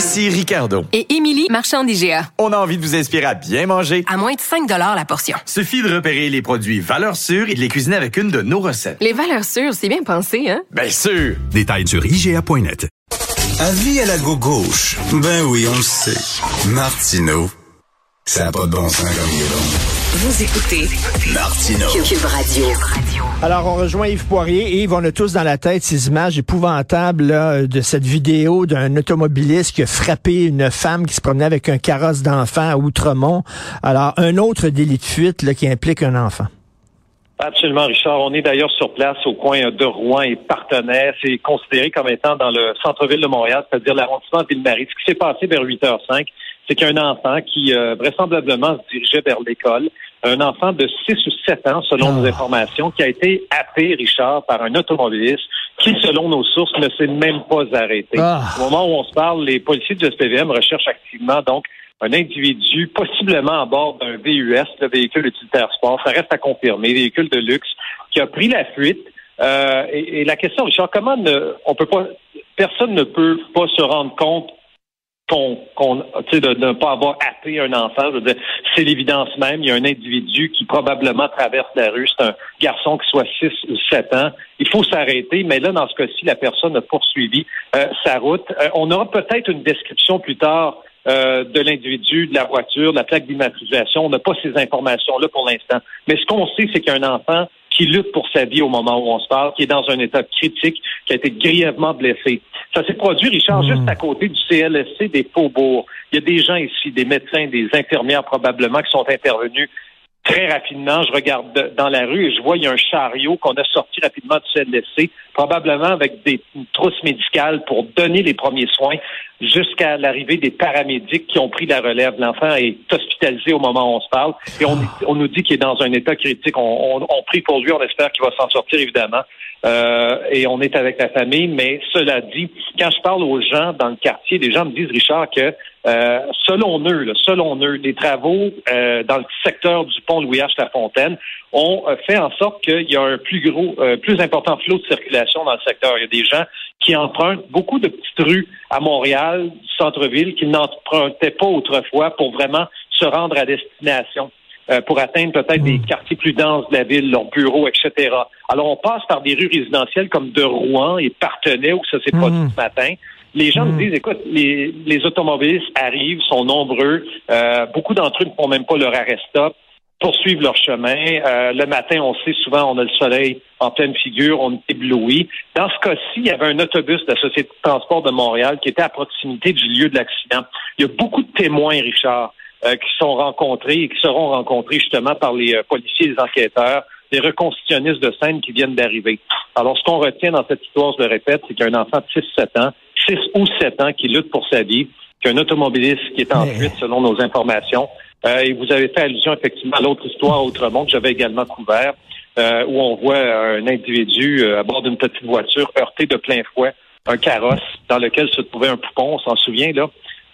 Ici Ricardo. Et Émilie, marchand d'IGA. On a envie de vous inspirer à bien manger. À moins de 5 la portion. Suffit de repérer les produits valeurs sûres et de les cuisiner avec une de nos recettes. Les valeurs sûres, c'est bien pensé, hein? Bien sûr! Détails sur IGA.net. Avis à la gauche. Ben oui, on le sait. Martineau, ça n'a pas de bon sens comme il est bon. Vous écoutez Martino. Cube Radio. Alors, on rejoint Yves Poirier. Yves, on a tous dans la tête ces images épouvantables là, de cette vidéo d'un automobiliste qui a frappé une femme qui se promenait avec un carrosse d'enfant à Outremont. Alors, un autre délit de fuite là, qui implique un enfant. Absolument, Richard. On est d'ailleurs sur place au coin de Rouen et Partenaire. C'est considéré comme étant dans le centre-ville de Montréal, c'est-à-dire l'arrondissement de Ville-Marie. Ce qui s'est passé vers 8h05, c'est qu'un enfant qui euh, vraisemblablement se dirigeait vers l'école, un enfant de 6 ou 7 ans, selon nos ah. informations, qui a été happé, Richard, par un automobiliste qui, selon nos sources, ne s'est même pas arrêté. Ah. Au moment où on se parle, les policiers du SPVM recherchent activement donc un individu, possiblement à bord d'un VUS, le véhicule utilitaire sport, ça reste à confirmer, véhicule de luxe, qui a pris la fuite. Euh, et, et, la question, Richard, comment ne, on peut pas, personne ne peut pas se rendre compte qu'on, de ne pas avoir happé un enfant. c'est l'évidence même. Il y a un individu qui probablement traverse la rue. C'est un garçon qui soit 6 ou 7 ans. Il faut s'arrêter, mais là, dans ce cas-ci, la personne a poursuivi euh, sa route. Euh, on aura peut-être une description plus tard euh, de l'individu, de la voiture, de la plaque d'immatriculation. On n'a pas ces informations-là pour l'instant. Mais ce qu'on sait, c'est qu'un enfant qui lutte pour sa vie au moment où on se parle, qui est dans un état critique, qui a été grièvement blessé. Ça s'est produit, Richard, juste hmm. à côté du CLSC des Faubourgs. Il y a des gens ici, des médecins, des infirmières probablement, qui sont intervenus très rapidement. Je regarde dans la rue et je vois il y a un chariot qu'on a sorti rapidement du CLSC, probablement avec des trousses médicales pour donner les premiers soins jusqu'à l'arrivée des paramédics qui ont pris la relève. L'enfant est hospitalisé au moment où on se parle et on, on nous dit qu'il est dans un état critique. On, on, on prie pour lui, on espère qu'il va s'en sortir évidemment. Euh, et on est avec la famille, mais cela dit, quand je parle aux gens dans le quartier, les gens me disent, Richard, que euh, selon eux, selon eux, les travaux euh, dans le secteur du pont Louis H. Lafontaine ont fait en sorte qu'il y a un plus gros, plus important flot de circulation dans le secteur. Il y a des gens qui empruntent beaucoup de petites rues à Montréal, centre-ville, qu'ils n'empruntaient pas autrefois pour vraiment se rendre à destination. Euh, pour atteindre peut-être des hmm. quartiers plus denses de la ville, leurs bureaux, etc. Alors, on passe par des rues résidentielles comme de Rouen et Partenay, où ça s'est produit hmm. ce matin. Les gens me hmm. disent, écoute, les, les, automobilistes arrivent, sont nombreux. Euh, beaucoup d'entre eux ne font même pas leur arrêt stop poursuivent leur chemin. Euh, le matin, on sait souvent, on a le soleil en pleine figure, on est ébloui. Dans ce cas-ci, il y avait un autobus de la Société de transport de Montréal qui était à proximité du lieu de l'accident. Il y a beaucoup de témoins, Richard. Euh, qui sont rencontrés et qui seront rencontrés justement par les euh, policiers et les enquêteurs, les reconstitutionnistes de scène qui viennent d'arriver. Alors, ce qu'on retient dans cette histoire, je le répète, c'est qu'un enfant de 6-7 ans, 6 ou 7 ans qui lutte pour sa vie, qu'un automobiliste qui est en fuite selon nos informations. Euh, et vous avez fait allusion effectivement à l'autre histoire autrement que j'avais également couvert, où on voit un individu à bord d'une petite voiture heurté de plein fouet un carrosse dans lequel se trouvait un poupon, on s'en souvient là,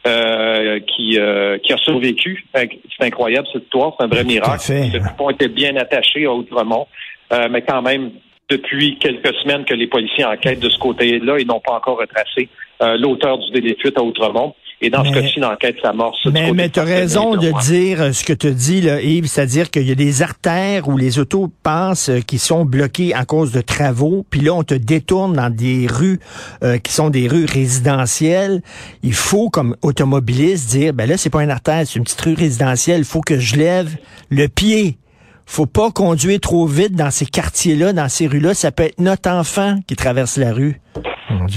euh, qui, euh, qui a survécu. C'est incroyable cette histoire, c'est un vrai miracle. Le coupon était bien attaché à Outremont, euh, mais quand même, depuis quelques semaines que les policiers enquêtent de ce côté-là, ils n'ont pas encore retracé l'auteur du délit de fuite à Outremont. Et dans ce cas-ci, l'enquête s'amorce. Mais, mais tu as raison de dire euh, ce que tu dis, là, Yves, c'est-à-dire qu'il y a des artères où les autos passent euh, qui sont bloquées à cause de travaux, puis là, on te détourne dans des rues euh, qui sont des rues résidentielles. Il faut, comme automobiliste, dire, ben là, c'est pas une artère, c'est une petite rue résidentielle, il faut que je lève le pied. Faut pas conduire trop vite dans ces quartiers-là, dans ces rues-là. Ça peut être notre enfant qui traverse la rue.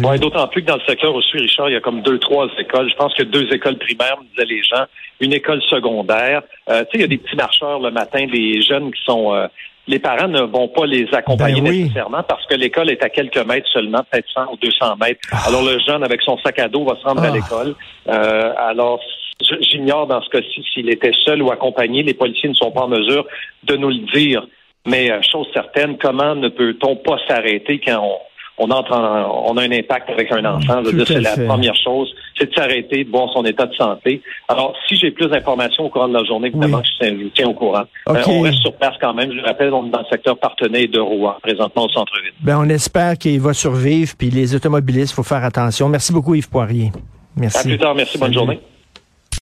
Ouais, D'autant plus que dans le secteur où je suis, Richard, il y a comme deux, trois écoles. Je pense que deux écoles primaires, me disaient les gens, une école secondaire. Euh, tu sais, il y a des petits marcheurs le matin, des jeunes qui sont... euh, les parents ne vont pas les accompagner Ben oui. nécessairement parce que l'école est à quelques mètres seulement, peut-être 100 ou 200 mètres. Alors le jeune, avec son sac à dos, va se rendre à Ah. l'école. Euh, alors, j'ignore dans ce cas-ci s'il était seul ou accompagné. Les policiers ne sont pas en mesure de nous le dire. Mais euh, chose certaine, comment ne peut-on pas s'arrêter quand on, on entre en- on a un impact avec un enfant? Je veux Tout dire, à c'est la première chose, c'est de s'arrêter, de voir son état de santé. Alors, si j'ai plus d'informations au courant de la journée, évidemment, Oui. je tiens- je vous tiens au courant. Euh, on reste sur place quand même. Je le rappelle, on est dans le secteur partenaire de Rouen, présentement au centre-ville. Ben, on espère qu'il va survivre, puis les automobilistes, faut faire attention. Merci beaucoup, Yves Poirier. Merci. À plus tard. Merci. Bonne Salut. journée.